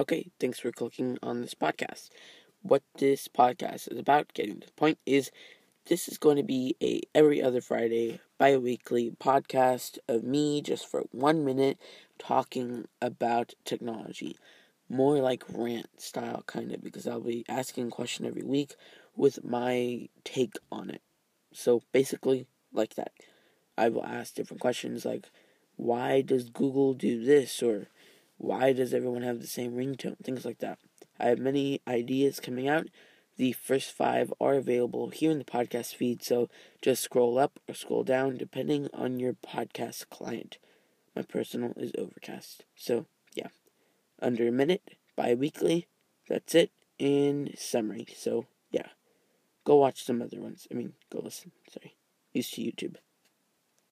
Okay, thanks for clicking on this podcast. What this podcast is about, getting to the point, is this is going to be a every other Friday bi-weekly podcast of me just for one minute talking about technology. More like rant style kind of because I'll be asking a question every week with my take on it. So basically like that. I will ask different questions like why does Google do this or why does everyone have the same ringtone? Things like that. I have many ideas coming out. The first five are available here in the podcast feed, so just scroll up or scroll down depending on your podcast client. My personal is Overcast. So, yeah. Under a minute, bi weekly. That's it in summary. So, yeah. Go watch some other ones. I mean, go listen. Sorry. Used to YouTube.